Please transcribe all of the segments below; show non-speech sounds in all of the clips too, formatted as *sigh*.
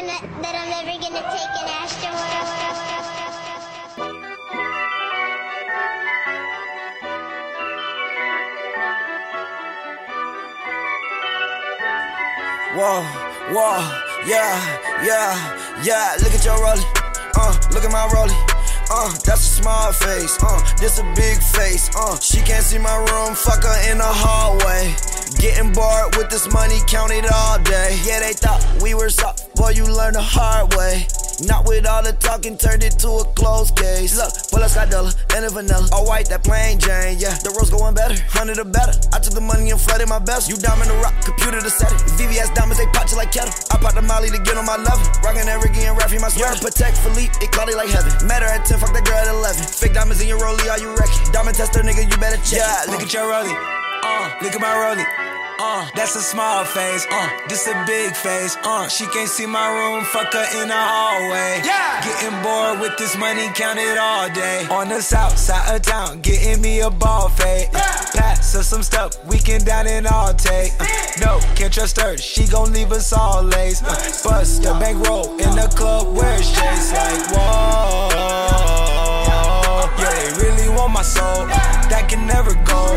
gonna that I'm never gonna take an. Whoa, whoa, yeah, yeah, yeah. Look at your rollie, uh, look at my rollie. Uh, that's a small face, uh, this a big face, uh. She can't see my room, fuck her in the hallway. Getting bored with this money, count it all day. Yeah, they thought we were soft, boy, you learn the hard way. Not with all the talking, turned it to a closed case. Look, full of Scadella and a vanilla. All white, that plain Jane, yeah. The rose going better, hundred or better. I took the money and flooded my best. You diamond the rock, computer to set it. VVS diamonds, they pop you like kettle. I pop the molly to get on my level. Rockin' that Ricky and Raffy, my sweater. Patek Philippe, it cloudy like heaven. Matter at 10, fuck that girl at 11. Fake diamonds in your rollie, are you wrecking? Diamond tester, nigga, you better check. Yeah, look at your rollie. Uh, look at my rollie. Uh, that's a small face. Uh, this a big face. Uh, she can't see my room. Fuck her in the hallway. Yeah. Getting bored with this money, count it all day. On the south side of town, getting me a ball fade. Uh, pass her some stuff, we can down and all take. Uh, no, can't trust her. She gon' leave us all lace. Uh, bust the bankroll in the club where it's chase like whoa. Want my soul. That can never go.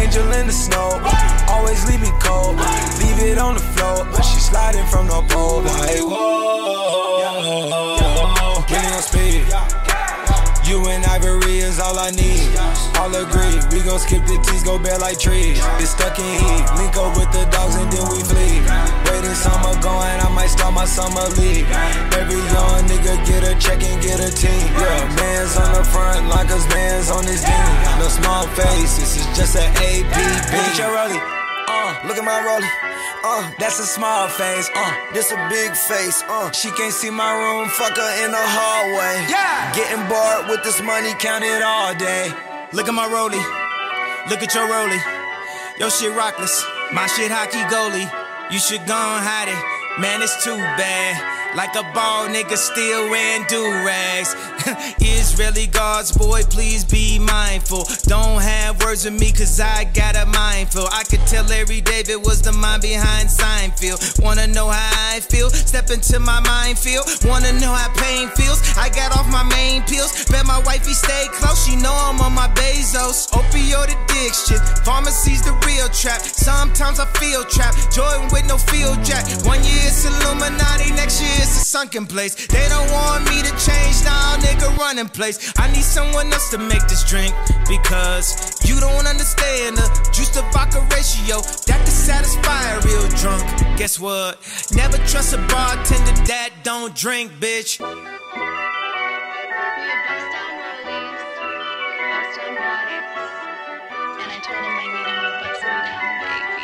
Angel in the snow. Always leave me cold. Leave it on the floor. But she sliding from the pole. Like, whoa. You and Ivory is all I need. All agree, we gon' skip the T's, go bare like trees. It's stuck in heat. Link up with the dogs and then we flee. Waiting summer going, I might start my summer league. Every young nigga get a check and get a team. Yeah, man's on the front like us man's on his team. No small face, this is just an AP. Bitch, your rollie. Uh, Look at my rollie, uh, that's a small face. Uh, this a big face, uh. she can't see my room. Fuck her in the hallway. Yeah. Getting bored with this money, count it all day. Look at my rollie. Look at your rollie. Your shit rockless. My shit hockey goalie. You should go and hide it. Man, it's too bad. Like a ball nigga still wearing do rags. *laughs* Israeli guards, boy, please be mindful. Don't have words with me, cause I got a mindful. I could tell Larry David was the mind behind Seinfeld. Wanna know how I feel? Step into my mind minefield. Wanna know how pain feels? I got off my main pills. Bet my wifey stay close. She know I'm on my Bezos. Opioid addiction. Pharmacy's the real trap. Sometimes I feel trapped. Jordan with no field jack. One year it's Illuminati, next year it's a sunken place. They don't want me to change now, nigga, running place. I need someone else to make this drink because you don't understand the juice to vodka ratio that can satisfy a real drunk. Guess what? Never trust a bartender that don't drink, bitch. Products, and I told him down, baby.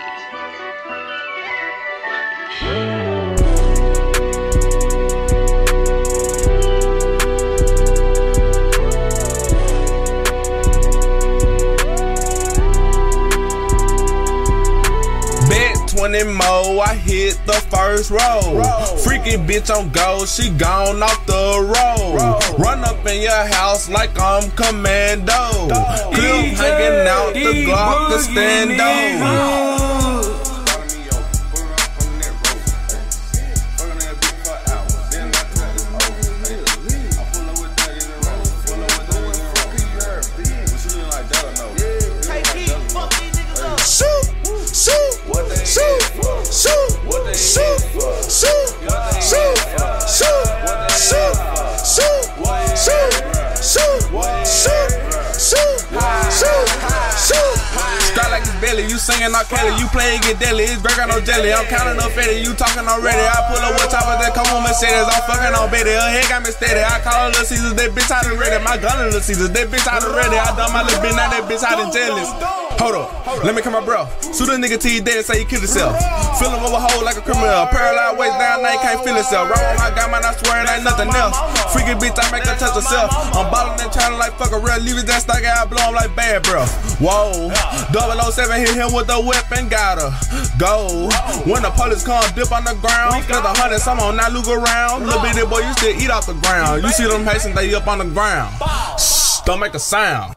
Bet 20 mo, I hit the first row. Freaking bitch on go, she gone off the road. Run up in your house like I'm commando. Clip hanging out the Glock to stand R. Kelly, you play get deadly, it's got no jelly. I'm counting up fatty, you talking already. I pull up with top of that come on Mercedes, I'm fucking on Betty. Her head got me steady. I call her Little Caesars, that bitch out of ready. My gun is Little Caesars, that bitch out of ready. I done my little bitch, now that bitch out of jealous. Hold up, let me come my bro. Shoot a nigga till he dead, and say he killed himself. Fill him over a hole like a criminal. Paralyzed waist down, now he can't feel himself. Right on my man, I swear it ain't nothing else. Freaking bitch, I make her touch herself. I'm ballin' and trying like fuck a real. Leave it that stock, I blow him like bad, bro. Whoa, 007 hit him with a weapon, got her. Go. When the police come, dip on the ground. Spend the hundred, some on now look around. Little bitty boy, you still eat off the ground. You see them Haitians, they up on the ground. Shh, don't make a sound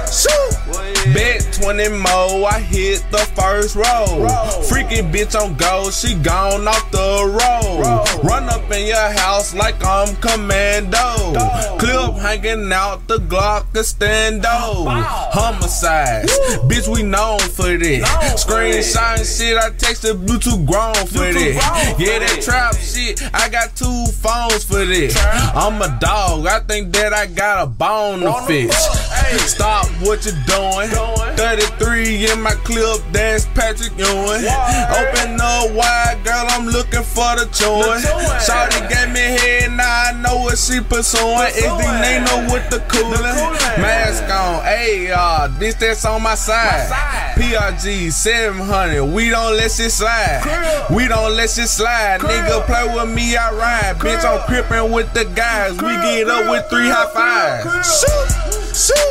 20 more, I hit the first row. Freaky bitch on go, she gone off the road. Run up in your house like I'm commando. Clip hanging out, the Glock a stand Homicides, bitch, we known for this. Screenshot shit, I texted Bluetooth grown for this. Yeah, that trap shit, I got two phones for this. I'm a dog, I think that I got a bone to fish. Stop what you doing. 33 in my clip, that's Patrick Ewing. Open up wide, girl, I'm looking for the chewing. Shawty gave me head, now I know what she pursuing. Is the Nino with the cooling? Mask on, AR, this that's on my side. PRG 700, we don't let shit slide. We don't let shit slide. Nigga play with me, I ride. Bitch, I'm crippin' with the guys. We get up with three high fives. Shoot, shoot,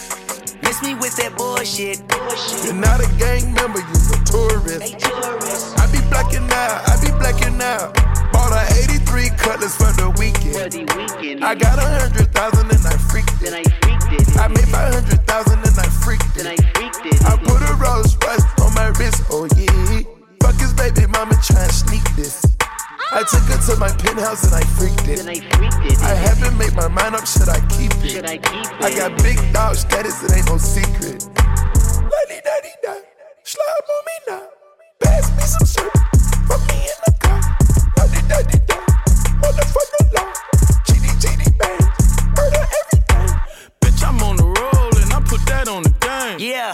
Miss me with that bullshit. Bullshit. You're not a gang member, you're a tourist. I be blacking out, I be blacking out. Bought a 83 cutlass for the weekend. I got a hundred thousand and I freaked it. I made five hundred thousand and I freaked it. I put a Rolls Royce on my wrist, oh yeah. Fuck his baby mama try and sneak this. I took her to my penthouse and I freaked it. I haven't made my mind up, should I keep it? I got big dog status, it ain't no secret. Lady daddy da, slide on me now. Pass me some syrup, put me in the car. Lady daddy da, motherfucker law. GD GD bang, murder everything. Bitch, I'm on the roll and I put that on the game. Yeah,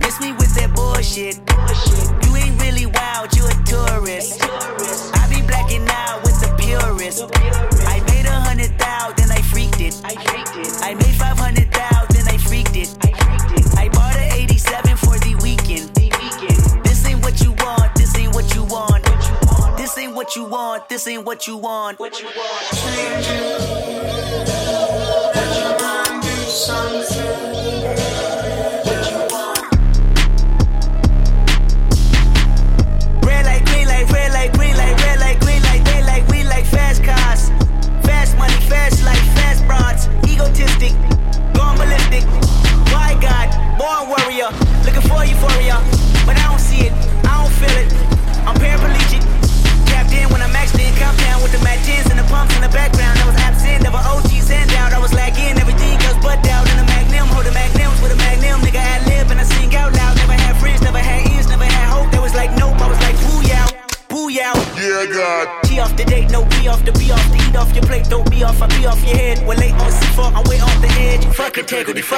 miss me with that bullshit. bullshit. You ain't really wild, you a tourist. I be blacking out with the purist. I made a hundred thousand, then I freaked it. I faked it I made five hundred thousand, then I freaked it. I freaked it I bought an 87 for the weekend. This ain't what you want, this ain't what you want. This ain't what you want, this ain't what you want. What you want? Red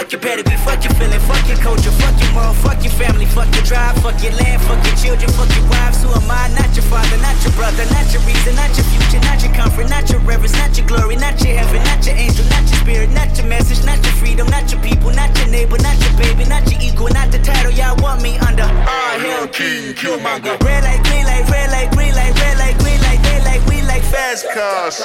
fuck your pedigree, fuck your feeling, fuck your culture, fuck your moral, fuck your family, fuck your drive, fuck your land, fuck your children, fuck your wives. Who am I? Not your father, not your brother, not your reason, not your future, not your comfort, not your reverence, not your glory, not your heaven, not your angel, not your spirit, not your message, not your freedom, not your people, not your neighbor, not your baby, not your equal, not the title y'all want me under. All hell, King Killmonger. Red light, green light, red light, green light, red light, green light, like, we like fast cars.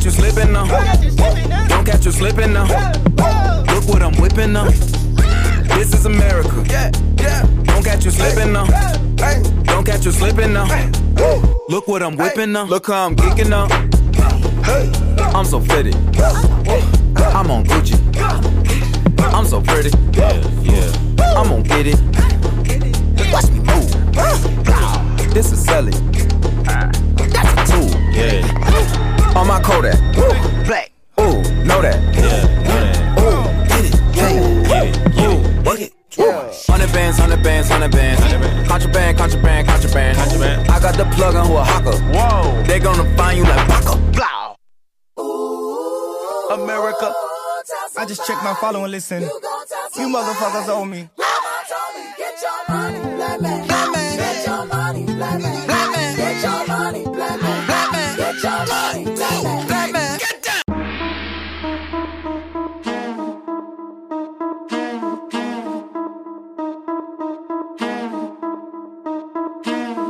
Catch you slipping now. Don't catch you slipping now. Look what I'm whipping now. This is America. Yeah, yeah. Don't catch you slipping now. Don't catch you slipping now. Look what I'm whipping now. Look how I'm geeking now. I'm so fitted. I'm on Gucci. I'm so pretty. Yeah, yeah. I'm gonna get it. Watch me move. This is selling. Ah. That's a tool. Yeah. On my Kodak. Ooh, black. Ooh, know that. Yeah. Ooh, get it. Yeah. Ooh, work it. Hundred bands, hundred bands, hundred bands. Contraband, contraband, contraband. Contraband. I got the plug on who a hawker. Whoa. They gonna find you like Baka. Blah. America. I just checked my follow and listen. You motherfuckers owe me.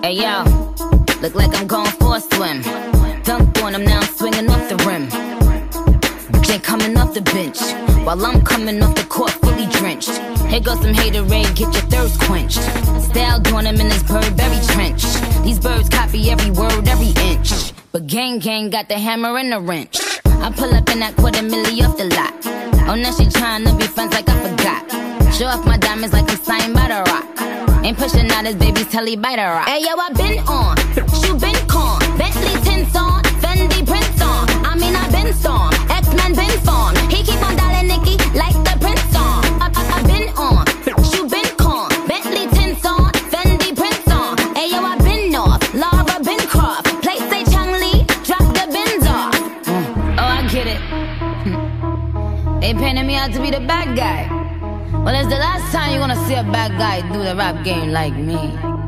Hey yo, look like I'm going for a swim. Dunk on him, now I'm swinging off the rim. Ain't coming off the bench. While I'm coming off the court fully drenched. Here goes some haterade, get your thirst quenched. Style doing him in this Burberry trench. These birds copy every word, every inch. But gang gang got the hammer and the wrench. I pull up in that quarter milli off the lot. Oh, now she trying to be friends like I forgot. Show off my diamonds like I'm signed by the rock. Ain't pushing out his baby's telly by the rock. Hey yo, I been on, you been con, Bentley tints on, Fendi prints on. I mean I been storm, X Men been formed. He keep on dialing Nicki like the prince on. I, I, I been on, you been con, Bentley tints on, Fendi prints on. Hey yo, I been off, Laura been Croft. Place say Chun-Li, drop the bins off. Mm. Oh, I get it. *laughs* They painted me out to be the bad guy. Well, it's the last time you're gonna see a bad guy do the rap game like me.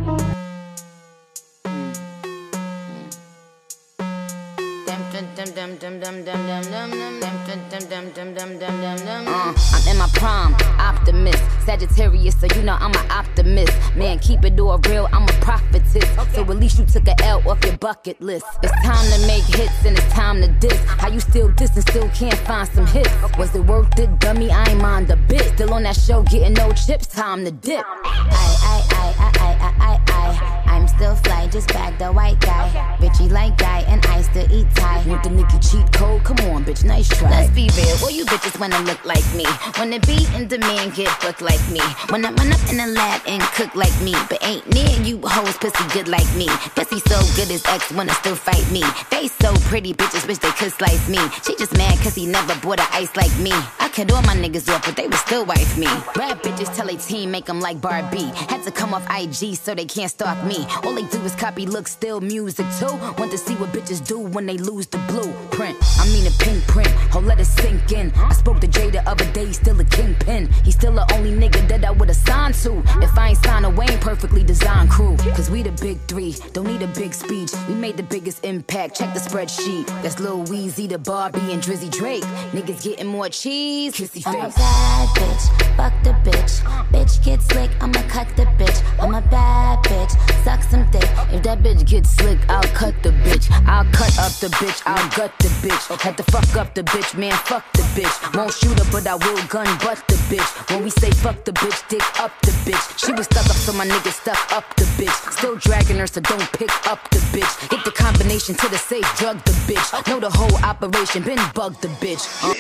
Uh, I'm in my prime, optimist, Sagittarius, so you know I'm an optimist. Man, keep it all real, I'm a prophetess. So at least you took a L off your bucket list. It's time to make hits and it's time to diss. How you still diss and still can't find some hits? Was it worth it, dummy? I ain't mind a bit. Still on that show, getting no chips, time to dip. I, I, I, I, I, I. I'm still fly, just bag the white guy. bitch, he like guy, and I still eat Thai. Want the Nicki cheat code? Come on, bitch, nice try. Let's be real, all you bitches wanna look like me. Wanna be in demand, get booked like me. Wanna run up in the lab and cook like me. But ain't near you hoes pussy good like me. Pussy so good his ex wanna still fight me. They so pretty, bitches wish they could slice me. She just mad cause he never bought a ice like me. I cut all my niggas off, but they would still wife me. Rap bitches tell a team make them like Barbie. Had to come off IG so they can't stalk me. All they do is copy look, still music too. Want to see what bitches do when they lose the blueprint. I mean a pink print, oh let it sink in. I spoke to Jay the other day, still a kingpin. He's still the only nigga that I would've signed to. If I ain't signed a Wayne perfectly designed crew. Cause we the big three, don't need a big speech. We made the biggest impact, check the spreadsheet. That's Lil Weezy, the Barbie, and Drizzy Drake. Niggas getting more cheese, kissy face. I'm a bad bitch, fuck the bitch. Bitch get slick, I'ma cut the bitch. I'm a bad bitch, suck some dick. If that bitch gets slick, I'll cut the bitch. I'll cut up the bitch, I'll gut the bitch. Had to fuck up the bitch, man, fuck the bitch. Won't shoot her, but I will gun butt the bitch. When we say fuck the bitch, dick up the bitch. She was stuck up, so my nigga stuck up the bitch. Still dragging her, so don't pick up the bitch. Get the combination to the safe, drug the bitch. Know the whole operation, been bug the bitch. Uh,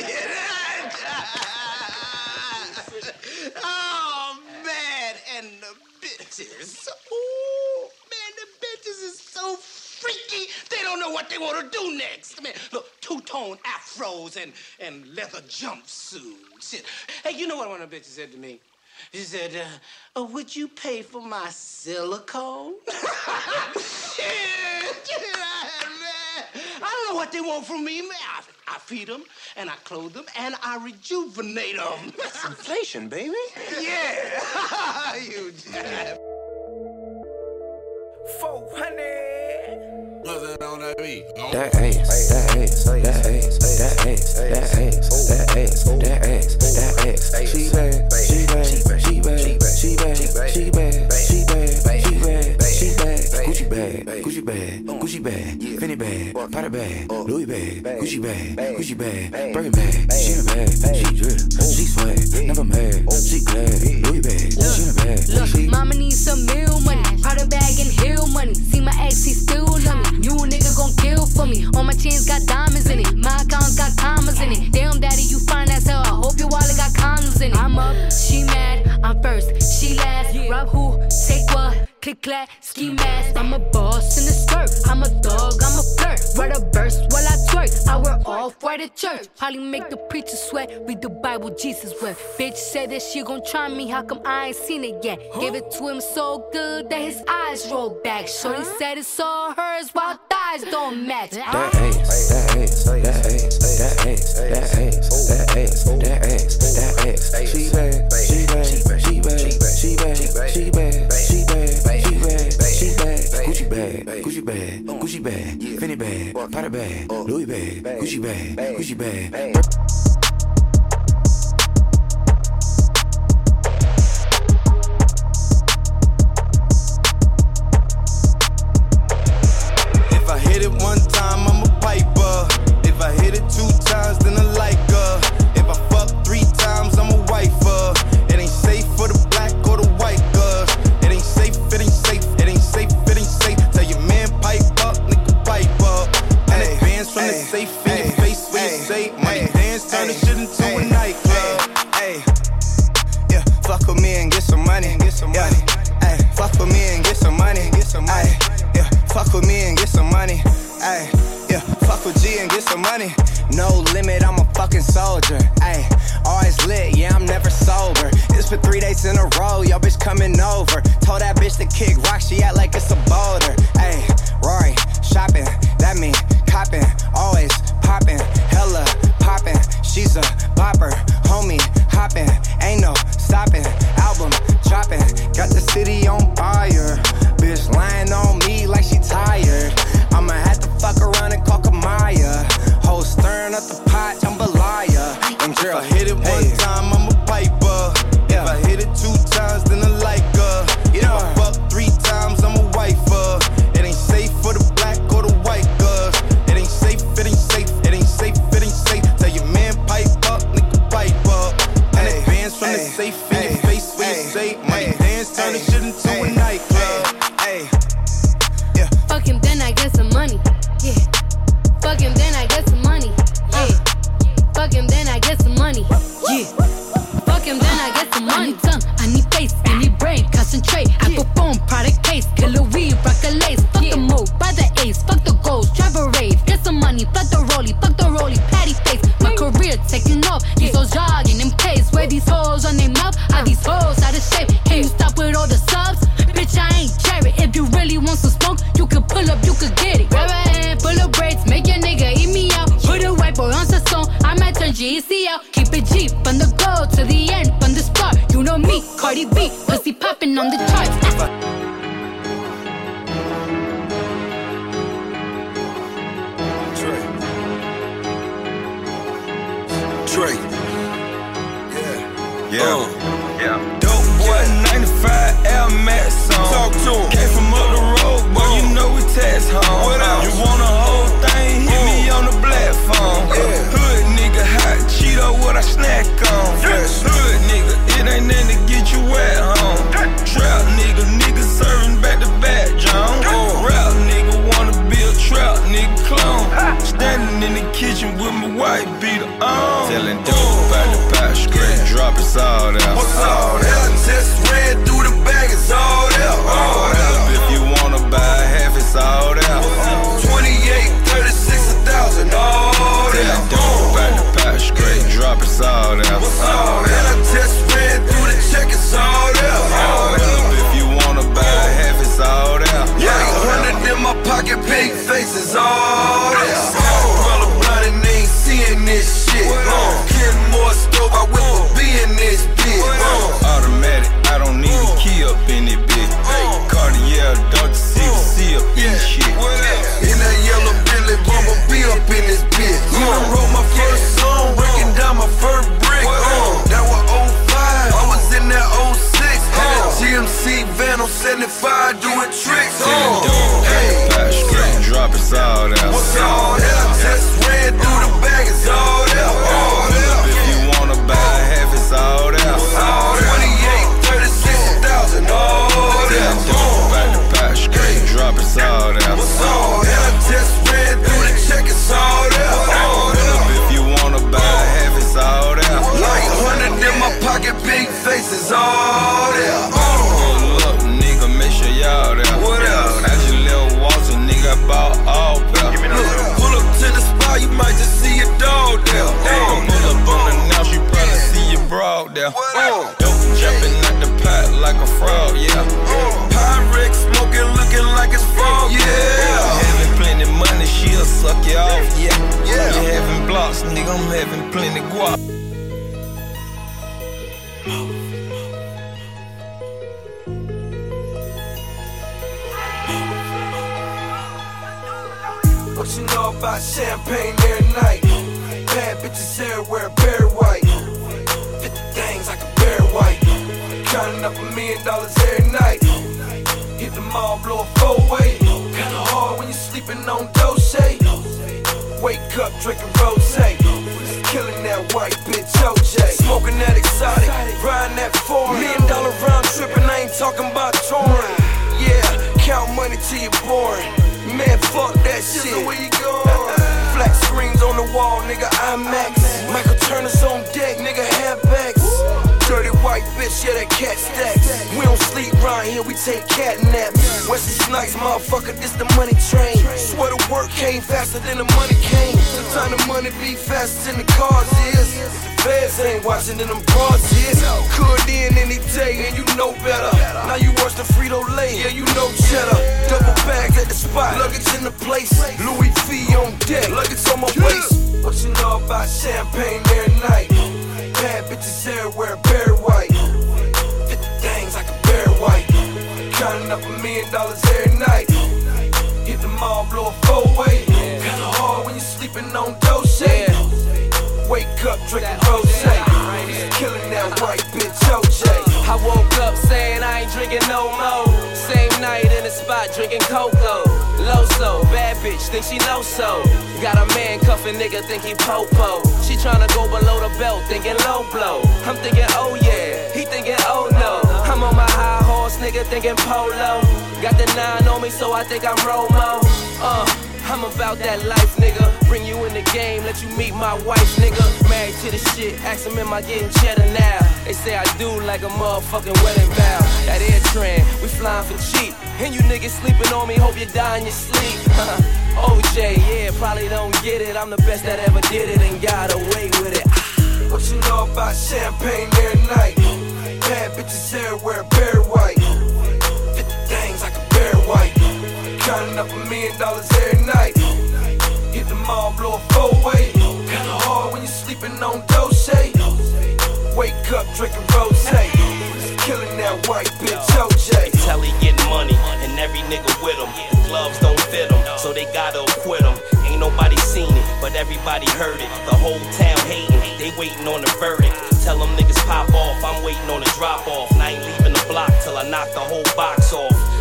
don't know what they want to do next. I mean, look, two-tone afros and, and leather jumpsuits. Hey, you know what one of the bitches said to me? She said, uh, oh, would you pay for my silicone? *laughs* shit, shit, I, man. I don't know what they want from me, man. I, I feed them, and I clothe them, and I rejuvenate them. *laughs* That's inflation, baby. Yeah. *laughs* you 400. That ass, that ass, that ass, that ass, that ass, that ass, that ass, that ass. She bad, she bad, she bad, she bad, she bad, Uh, uh, bag, Gucci bag, Fendi bag, Prada bag, Louis bag, Gucci bag, Gucci bag, Birkin bag. She in a bag, she drip, she swag, never mad, she glad. Louis bag, she in a bag, Look, she. mama needs some meal money. Prada bag and heel money. See my ex, he still love me. You a nigga gon' kill for me. All my chains got diamonds in it. My accounts got commas in it. Damn, daddy, you fine as hell. I hope your wallet got condoms in it. I'm up, she mad. I'm first, she last. Rob who, take what? Click clack, ski mask. I'm a boss at church. Probably make the preacher sweat. Read the Bible, Jesus wept. Bitch said that she gon' try me. How come I ain't seen it yet? Gave it to him so good that his eyes rolled back. Shorty said it's all hers while thighs don't match. That ass, that ass, that ass, that ass, that ass, that ass, that ass, that ass. She bad, she bad, Gucci bag, Gucci bag, Fendi bag, Prada bag, Louis bag, Gucci bag, Gucci bag. If I hit it one time, I'm a piper. If I hit it two times, then I like her. Pocket, big faces, all there. Umbrella blind and they ain't seeing this shit. Uh, Ken more stove, I whip a B in this bitch. Uh, Automatic, I don't need a key up in it, bitch. Cartier, Dr. CC up in this shit. In that yellow Bentley, Bumblebee up in this bitch. Uh, wrote my first song, breaking down my first brick. Uh, that was 05, I was in that 06. Had a GMC van on 75 frog, yeah. Oh. Pyrex smoking, looking like it's fall, yeah. Having plenty money, she'll suck you off, yeah. Yeah. You having blocks, nigga, I'm having plenty guap. What you know about champagne every night? Bad bitches everywhere, very Counting up a million dollars every night. Hit the mall, blow a four way. Kinda hard when you're sleeping on Dolce. Wake up drinking rose. Killing that white bitch OJ. Smoking that exotic, riding that foreign. Million dollar round trip, and I ain't talking about touring. Yeah, count money till you're boring. Man, fuck that shit. Where you going? Flat screens on the wall, nigga. IMAX. Michael Turner's on deck, here, we take cat naps. Wesley Snipes, motherfucker, this the money train. Swear the work came faster than the money came. Sometimes the money be faster than the cars is. The feds ain't watching than them bras is. Could in any day, and you know better. Now you worse than Frito Lay, yeah, you know cheddar. Double bags at the spot, luggage in the place. Louis V on deck, luggage on my waist. What you know about champagne every night? Bad bitches everywhere, very Counting up a million dollars every night. Hit the mall, blow a four way. Kinda hard when you're sleeping on Dolce. Wake up, drinking rose. Killing that white bitch OJ. I woke up saying I ain't drinking no more. Same night in the spot drinking cocoa. Loso, bad bitch, think she know so. Got a man cuffing nigga, think he popo. She tryna go below the belt, thinking low blow. I'm thinking, oh yeah, he thinking, oh nigga, thinking polo. Got the nine on me, so I think I'm Romo. Uh, I'm about that life, nigga. Bring you in the game, let you meet my wife, nigga. Married to the shit, ask him, am I getting cheddar now? They say I do like a motherfucking wedding vow. That air trend, we flying for cheap. And you niggas sleeping on me, hope you die in your sleep. *laughs* OJ, yeah, probably don't get it. I'm the best that ever did it and got away with it. What you know about champagne every night? Bad bitches everywhere, very Counting up a million dollars every night. Hit the mall, blow a four way. Kinda hard when you're sleeping on Dolce. Wake up drinking rose. Killing that white bitch OJ. Tell he getting money, and every nigga with him. Gloves don't fit him, so they gotta acquit him. Ain't nobody seen it, but everybody heard it. The whole town hating, they waiting on the verdict. Tell them niggas pop off, I'm waiting on the drop off. And I ain't leaving the block till I knock the whole box off.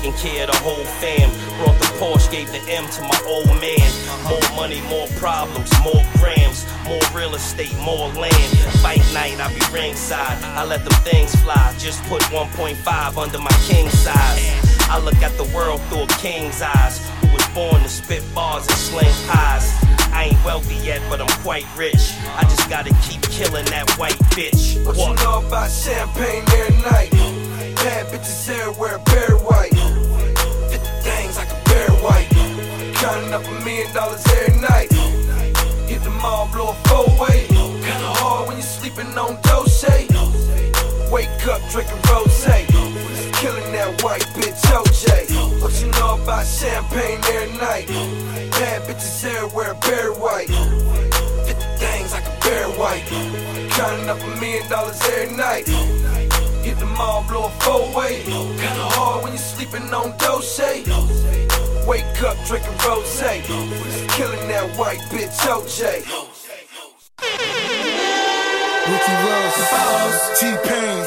Taking care of the whole fam. Brought the Porsche, gave the M to my old man. More money, more problems, more grams, more real estate, more land. Fight night, I be ringside. I let them things fly. Just put 1.5 under my king size. I look at the world through a king's eyes. Who was born to spit bars and sling pies. I ain't wealthy yet, but I'm quite rich. I just gotta keep killing that white bitch. What you know about champagne every night? Bad bitches everywhere, bare white. Counting up a million dollars every night. Hit the mall, blow a four way. Kinda hard when you're sleeping on Dolce. Wake up drinking rose. Killing that white bitch OJ. What you know about champagne every night? Bad bitches everywhere, bare white. 50 things like a bear white. Counting up a million dollars every night. Hit the mall, blow a four way. Kinda hard when you're sleeping on Dolce. Wake up drinking rose. Killing that white bitch OJ. Ricky Ross, Boss, T-Pain.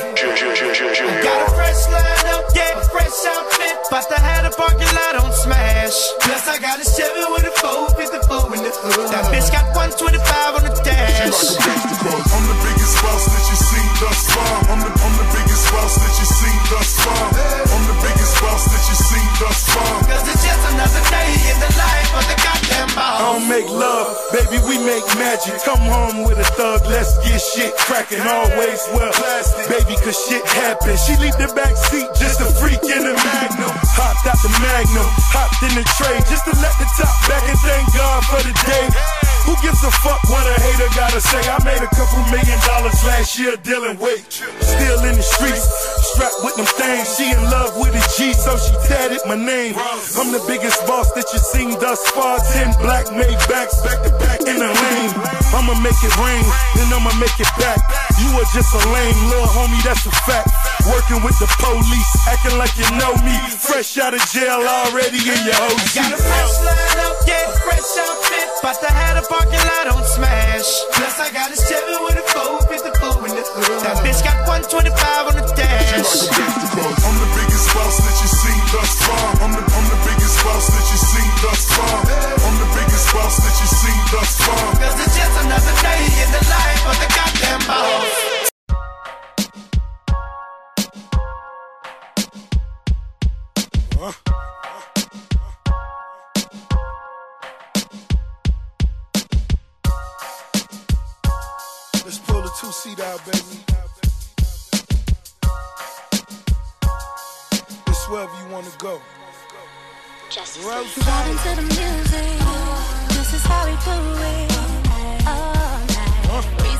Got a fresh line up, yeah, fresh outfit. About to have the parking lot on smash. Plus, I got a 7 with a 454 in the hood. That bitch got 125 on the dash. I'm the biggest boss that you seen thus far. I'm the, I'm the biggest boss that you seen thus far. I'm the biggest boss that you seen thus far. Cause it's just another day in the life of the goddamn boss. I don't make love, baby, we make magic. Come home with a thug, let's get shit cracking. Always well, plastic, baby, cause shit happens. She leave the back seat, just a freak in the magnum. Hopped out the magnum, hopped in the tray, just to let the top back and thank God for the day. Who gives a fuck what a hater gotta say? I made a couple million dollars last year dealing weight. Still in the streets, strapped with them things. She in love with a G, so she tatted my name. I'm the biggest boss that you seen thus far. Ten black made backs back to back in the lane. I'ma make it rain, then I'ma make it back. You are just a lame little homie, that's a fact. Working with the police, acting like you know me. Fresh out of jail, already in your OG. Got a fresh line up, yeah, fresh outfit. About to have the parking lot on smash. Plus, I got a 7 with a 454 in the hood. That bitch got 125 on the dash. I'm the biggest boss that you seen thus far. I'm the, I'm the biggest boss that you seen thus far. I'm the biggest boss that you seen thus far. Cause it's just another day in the life of the goddamn boss. Let's seat out, baby. It's wherever you wanna go. Wherever you Vibing to the music. This is how we do it. All night. Breezing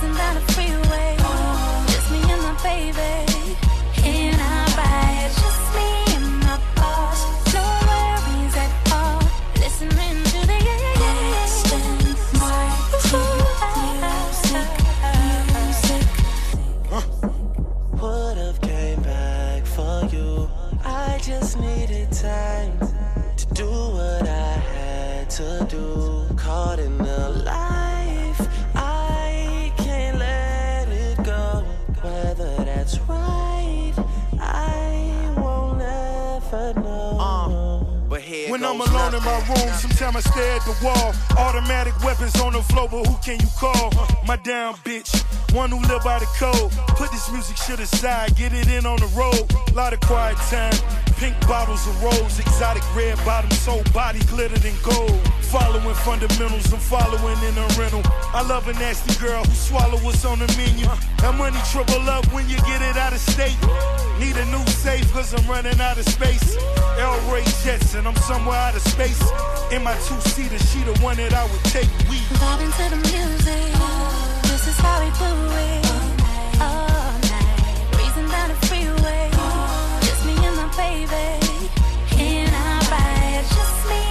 sometimes I stare at the wall. Automatic weapons on the floor, but who can you call? My down bitch, one who live by the code. Put this music shit aside, get it in on the road. Lot of quiet time, pink bottles of rose, exotic red bottoms, whole body glittered in gold. Following fundamentals, I'm following in a rental. I love a nasty girl who swallow what's on the menu. That money triple up when you get it out of state. Need a new safe cause I'm running out of space. El Ray Jets and I'm somewhere out of space. In my two-seater, she the one that I would take. We Vibing to the music. This is how we do it. All night. Breezing down the freeway. Just me and my baby. In our I just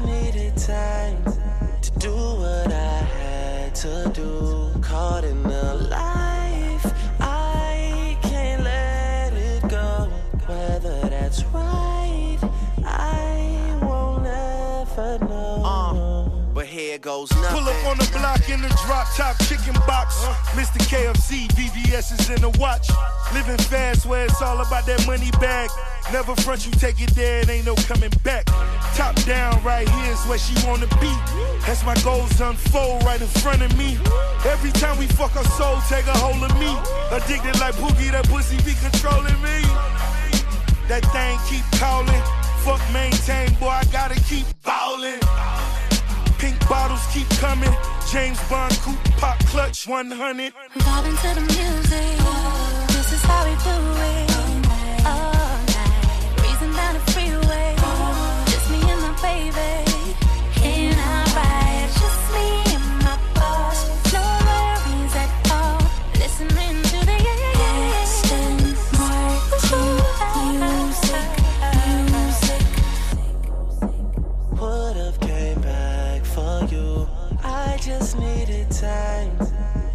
needed time to do what I had to do. Caught in the life, goes nothing. Pull up on the block in the drop top chicken box. Mr. KFC, VVS is in the watch. Living fast where it's all about that money bag. Never front you take it there, it ain't no coming back. Top down, right here's where she wanna be. As my goals unfold right in front of me. Every time we fuck our soul, take a hold of me. Addicted like Boogie, that pussy be controlling me. That thing keep calling. Fuck maintain, boy, I gotta keep ballin'. Bottles keep coming. James Bond coupe pop clutch 100. Vibing to the music. This is how we do it. needed time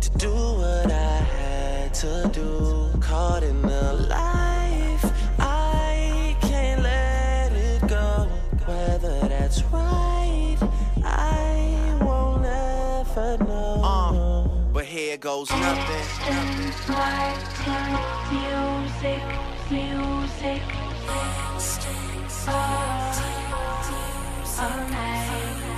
to do what I had to do. Caught in the life, I can't let it go. Whether that's right, I won't ever know. Uh, but here goes nothing. Music, music, all night.